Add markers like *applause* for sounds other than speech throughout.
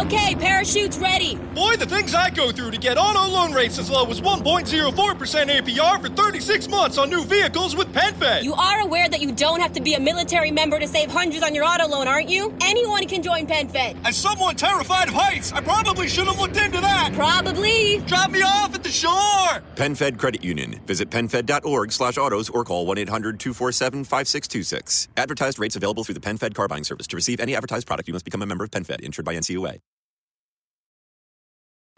Okay, parachute's ready. Boy, the things I go through to get auto loan rates as low as 1.04% APR for 36 months on new vehicles with PenFed. You are aware that you don't have to be a military member to save hundreds on your auto loan, aren't you? Anyone can join PenFed. As someone terrified of heights, I probably should have looked into that. Probably. Drop me off shore. PenFed Credit Union. Visit PenFed.org slash autos or call 1-800-247-5626. Advertised rates available through the PenFed car buying service. To receive any advertised product, you must become a member of PenFed, insured by NCUA.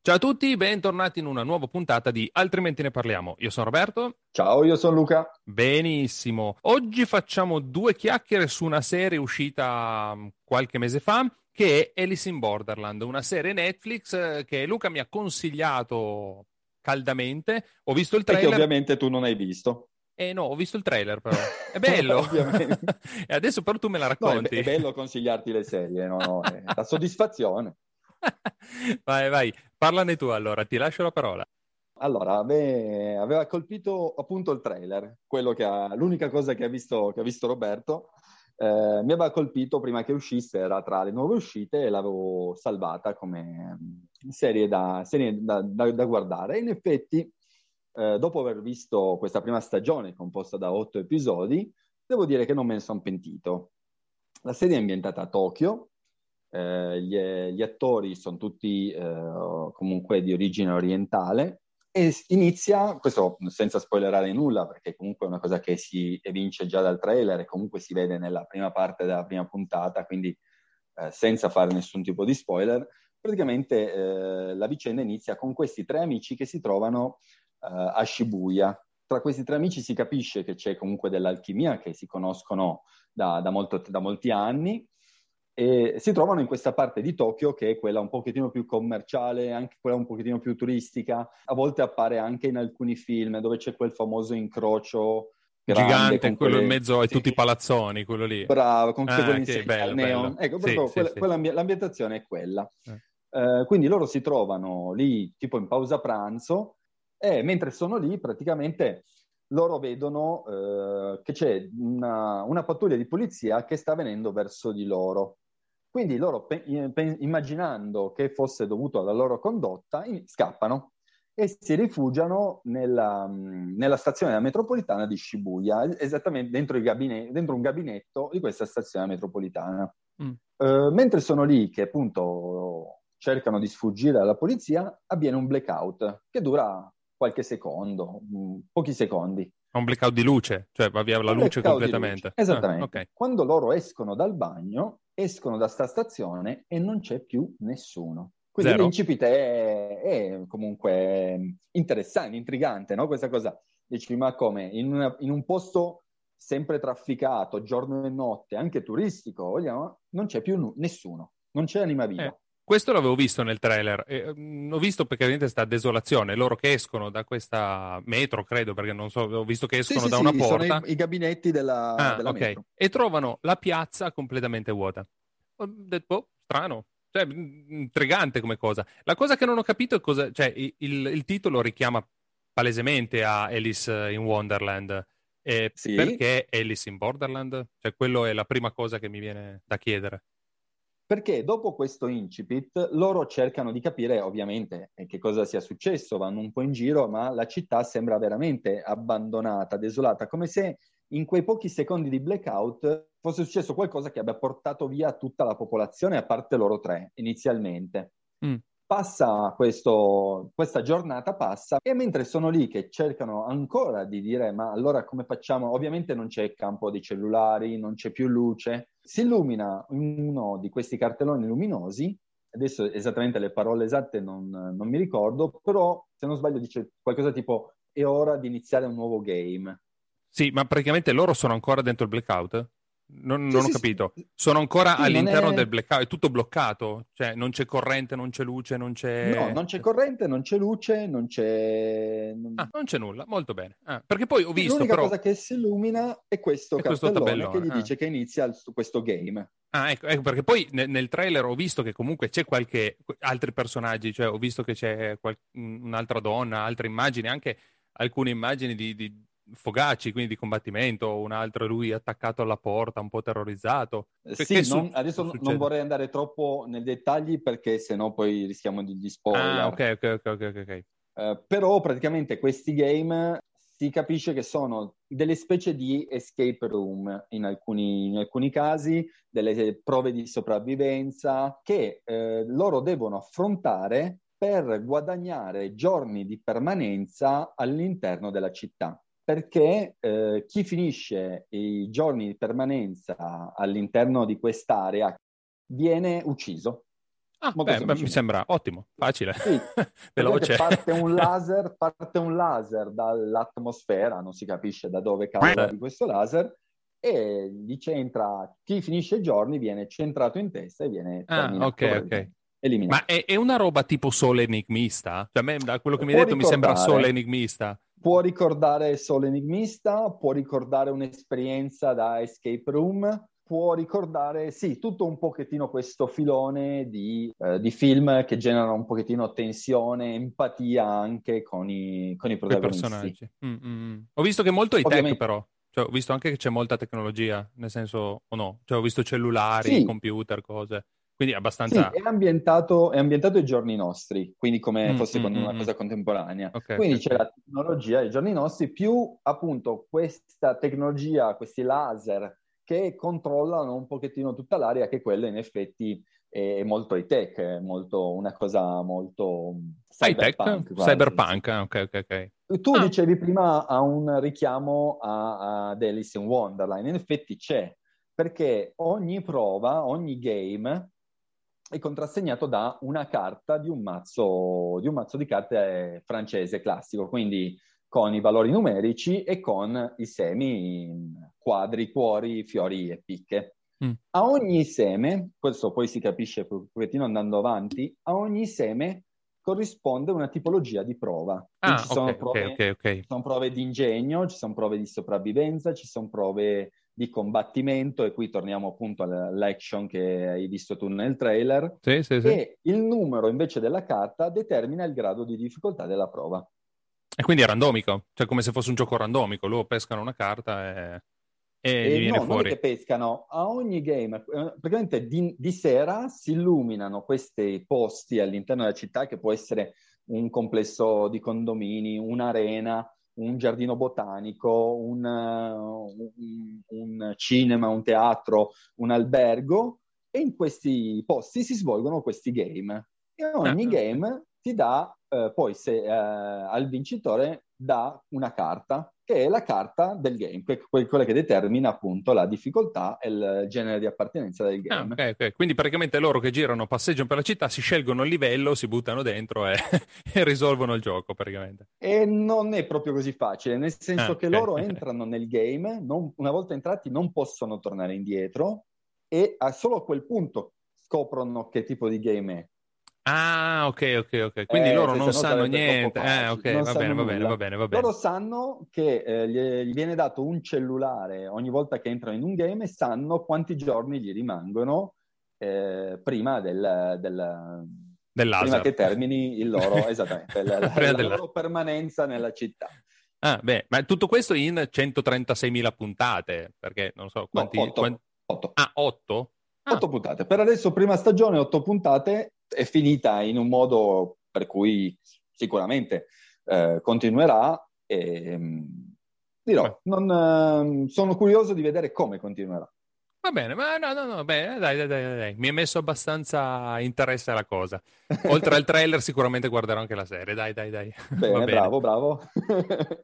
Ciao a tutti, bentornati in una nuova puntata di Altrimenti ne parliamo. Io sono Roberto. Ciao, io sono Luca. Benissimo. Oggi facciamo due chiacchiere su una serie uscita mm, qualche mese fa che è Alice in Borderland, una serie Netflix eh, che Luca mi ha consigliato caldamente. Ho visto il E trailer. che ovviamente tu non hai visto. Eh no, ho visto il trailer però. È bello. *laughs* *laughs* E adesso però tu me la No, è, racconti. be- è bello consigliarti le serie, no, no, è la soddisfazione. *laughs* vai, vai. Parlane tu allora, ti lascio la parola. Allora, me aveva colpito appunto il trailer, quello che ha, l'unica cosa che ha visto, che ha visto Roberto. Eh, mi aveva colpito prima che uscisse, era tra le nuove uscite e l'avevo salvata come serie da, serie da, da- da guardare. In effetti, eh, dopo aver visto questa prima stagione composta da otto episodi, devo dire che non me ne sono pentito. La serie è ambientata a Tokyo, eh, gli, gli attori sono tutti eh, comunque di origine orientale e inizia, questo senza spoilerare nulla perché comunque è una cosa che si evince già dal trailer e comunque si vede nella prima parte della prima puntata, quindi eh, senza fare nessun tipo di spoiler, praticamente eh, la vicenda inizia con questi tre amici che si trovano eh, a Shibuya. Tra questi tre amici si capisce che c'è comunque dell'alchimia, che si conoscono da, da molto- da molti anni e si trovano in questa parte di Tokyo che è quella un pochettino più commerciale, anche quella un pochettino più turistica. A volte appare anche in alcuni film dove c'è quel famoso incrocio Gigante, quello quelle- in mezzo ai sì, tutti i palazzoni, quello lì. Bravo, con Ah, quelle che bello, neon. bello. Ecco, proprio sì, quella- sì. quell'ambi- l'ambientazione è quella. Eh. Eh, quindi loro si trovano lì tipo in pausa pranzo e mentre sono lì praticamente loro vedono eh, che c'è una, una pattuglia di polizia che sta venendo verso di loro. Quindi loro, pe- pe- immaginando che fosse dovuto alla loro condotta, in- scappano e si rifugiano nella, nella stazione della metropolitana di Shibuya, esattamente dentro, gabine- dentro un gabinetto di questa stazione metropolitana. Mm. Eh, mentre sono lì che appunto cercano di sfuggire alla polizia, avviene un blackout che dura qualche secondo, mh, pochi secondi. Un blackout di luce, cioè va via la luce completamente. luce. Esattamente. Ah, ok. Quando loro escono dal bagno, escono da sta stazione e non c'è più nessuno. Quindi Zero. l'incipit è, è comunque interessante, intrigante, no? Questa cosa. Dici, ma come? In, una- in un posto sempre trafficato, giorno e notte, anche turistico, vogliamo, non c'è più nu- nessuno, non c'è anima viva. Eh, Questo l'avevo visto nel trailer. e, mm, ho visto praticamente questa desolazione. Loro che escono da questa metro, credo, perché non so, ho visto che Sì, escono sì, da sì, una sono porta. i, i gabinetti della, Ah, della ok. metro. E trovano la piazza completamente vuota. Ho detto, boh, strano. Cioè, mm, intrigante come cosa. La cosa che non ho capito è cosa... Cioè, il, il- il titolo richiama palesemente a Alice in Wonderland. Eh, Sì. Perché Alice in Borderland? Cioè, quello è la prima cosa che mi viene da chiedere. Perché dopo questo incipit loro cercano di capire ovviamente eh, che cosa sia successo, vanno un po' in giro, ma la città sembra veramente abbandonata, desolata, come se in quei pochi secondi di blackout fosse successo qualcosa che abbia portato via tutta la popolazione, a parte loro tre inizialmente. Mm. Passa questo, questa giornata, passa, e mentre sono lì che cercano ancora di dire, ma allora come facciamo? Ovviamente non c'è campo dei cellulari, non c'è più luce. Si illumina uno di questi cartelloni luminosi, adesso esattamente le parole esatte non, non mi ricordo, però se non sbaglio dice qualcosa tipo è ora di iniziare un nuovo game. Sì, ma praticamente loro sono ancora dentro il blackout? Non, Sì, non ho sì, capito. sì. Sono ancora all'interno è- del blackout, è tutto bloccato, cioè non c'è corrente, non c'è luce, non c'è... No, non c'è corrente, non c'è luce, non c'è... non- Ah, non c'è nulla, molto bene. Ah, perché poi ho visto L'unica però... cosa che si illumina è questo È questo tabellone, che gli ah. dice che inizia questo game. Ah, ecco, ecco, perché poi nel, nel trailer ho visto che comunque c'è qualche altri personaggi, cioè ho visto che c'è qual- un'altra donna, altre immagini, anche alcune immagini di, di fogaci, quindi di combattimento, un altro lui attaccato alla porta, un po' terrorizzato. Eh, Che- Sì, non- adesso non- succede? non vorrei andare troppo nei dettagli perché sennò poi rischiamo di, spoiler. Ah, ok, ok, ok, ok, ok. Eh, però praticamente questi game si capisce che sono delle specie di escape room in alcuni, in alcuni casi, delle prove di sopravvivenza che eh, loro devono affrontare per guadagnare giorni di permanenza all'interno della città. Perché eh, chi finisce i giorni di permanenza all'interno di quest'area viene ucciso. Ah, beh, beh, mi sembra ottimo, facile, Sì, *laughs* veloce. Parte un, *laughs* laser, parte un laser dall'atmosfera, non si capisce da dove cavolo di questo laser, e gli centra, chi finisce i giorni viene centrato in testa e viene Ah, ok, ok. eliminato. Ma è, è una roba tipo solo enigmista? Cioè, a me, da quello che mi hai detto, mi sembra solo enigmista. Può ricordare solo enigmista, può ricordare un'esperienza da escape room, può ricordare, sì, tutto un pochettino questo filone di, eh, di film che generano un pochettino tensione, empatia anche con i, con i protagonisti. personaggi. Mm, mm, mm. Ho visto che molto high tech, però. Cioè, ho visto anche che c'è molta tecnologia, nel senso, o no? Cioè, ho visto cellulari, Sì. computer, cose. Quindi Sì, abbastanza... è ambientato, è ambientato ai giorni nostri, quindi come Mm, fosse mm, con mm, una mm. cosa contemporanea. Ok, Quindi ok, c'è la tecnologia ai giorni nostri, più appunto questa tecnologia, questi laser che controllano un pochettino tutta l'area, che quello in effetti è molto high tech, è molto, una cosa molto tech? cyberpunk. quasi. Cyberpunk, ah, ok, ok, ok. Tu Ah. dicevi prima a un richiamo a, ad Alice in Wonderland, in effetti c'è, perché ogni prova, ogni game è contrassegnato da una carta di un mazzo di, un mazzo di carte francese classico, quindi con i valori numerici e con i semi in quadri, cuori, fiori e picche. Mm. A ogni seme, questo poi si capisce un pochettino andando avanti, a ogni seme corrisponde una tipologia di prova. Ah, ci sono ok, prove- ok, ok, ci sono prove di ingegno, ci sono prove di sopravvivenza, ci sono prove di combattimento e qui torniamo appunto all'action che hai visto tu nel trailer Sì, sì, sì. e il numero invece della carta determina il grado di difficoltà della prova. E quindi è randomico, cioè come se fosse un gioco randomico. Loro pescano una carta e, e E viene no, non fuori. che pescano, a ogni game, eh, praticamente di, di sera si illuminano questi posti all'interno della città che può essere un complesso di condomini, un'arena, un giardino botanico, un, eh, un- un cinema, un teatro, un albergo e in questi posti si svolgono questi game. E ogni Ah, game ti dà, eh, poi se eh, al vincitore dà una carta, che è la carta del game, que- que- quella che determina appunto la difficoltà e il genere di appartenenza del Ah, game. ok, ok. Quindi praticamente loro che girano, passeggiano per la città, si scelgono il livello, si buttano dentro e, *laughs* e risolvono il gioco praticamente. E non è proprio così facile, nel senso Ah, che loro *laughs* entrano nel game, non- una volta entrati non possono tornare indietro e a- solo a quel punto scoprono che tipo di game è. Ah, ok, ok, ok. Quindi Eh, loro non sanno niente. Eh, ok, Non va bene, va bene, va bene, va bene. Loro sanno che eh, gli, gli viene dato un cellulare ogni volta che entrano in un game e sanno quanti giorni gli rimangono eh, prima del, del- prima che termini il loro, *laughs* esattamente, la, la- la loro permanenza nella città. Ah, beh, ma tutto questo in 136.000 puntate, perché non so quanti... otto. quan- Otto. Ah, 8? Ah. Otto puntate. Per adesso, prima stagione, otto puntate, è finita in un modo per cui sicuramente eh, continuerà. E, mh, dirò, non, ehm, sono curioso di vedere come continuerà. Va bene, ma no, no, no, beh, dai, dai, dai, dai, mi è messo abbastanza interesse alla cosa. Oltre al trailer sicuramente guarderò anche la serie, dai, dai, dai. Bene, bene. bravo, bravo.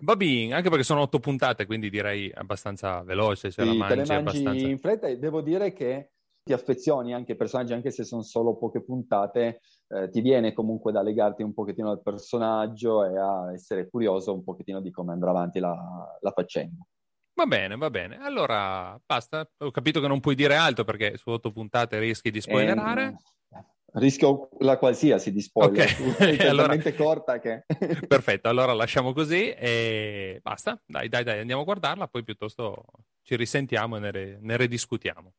Va bene, anche perché sono otto puntate, quindi direi abbastanza veloce, la Sì, te mangi le mangi abbastanza... in fretta devo dire che ti affezioni anche ai personaggi, anche se sono solo poche puntate, eh, ti viene comunque da legarti un pochettino al personaggio e a essere curioso un pochettino di come andrà avanti la, la faccenda. Va bene, va bene. Allora, basta. Ho capito che non puoi dire altro perché su otto puntate rischi di spoilerare. Eh, rischio la qualsiasi di spoiler. Ok. *laughs* È *laughs* Allora- talmente corta che... *laughs* Perfetto, allora lasciamo così e basta. Dai, dai, dai, andiamo a guardarla, poi piuttosto ci risentiamo e ne, re- ne rediscutiamo.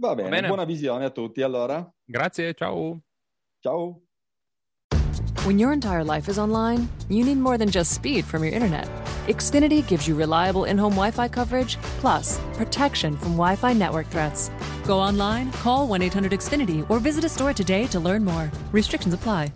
Va bene, bene. buona visione a tutti allora. Grazie, ciao. Ciao. When your entire life is online, you need more than just speed from your internet. Xfinity gives you reliable in home Wi Fi coverage, plus protection from Wi Fi network threats. Go online, call 1 800 Xfinity, or visit a store today to learn more. Restrictions apply.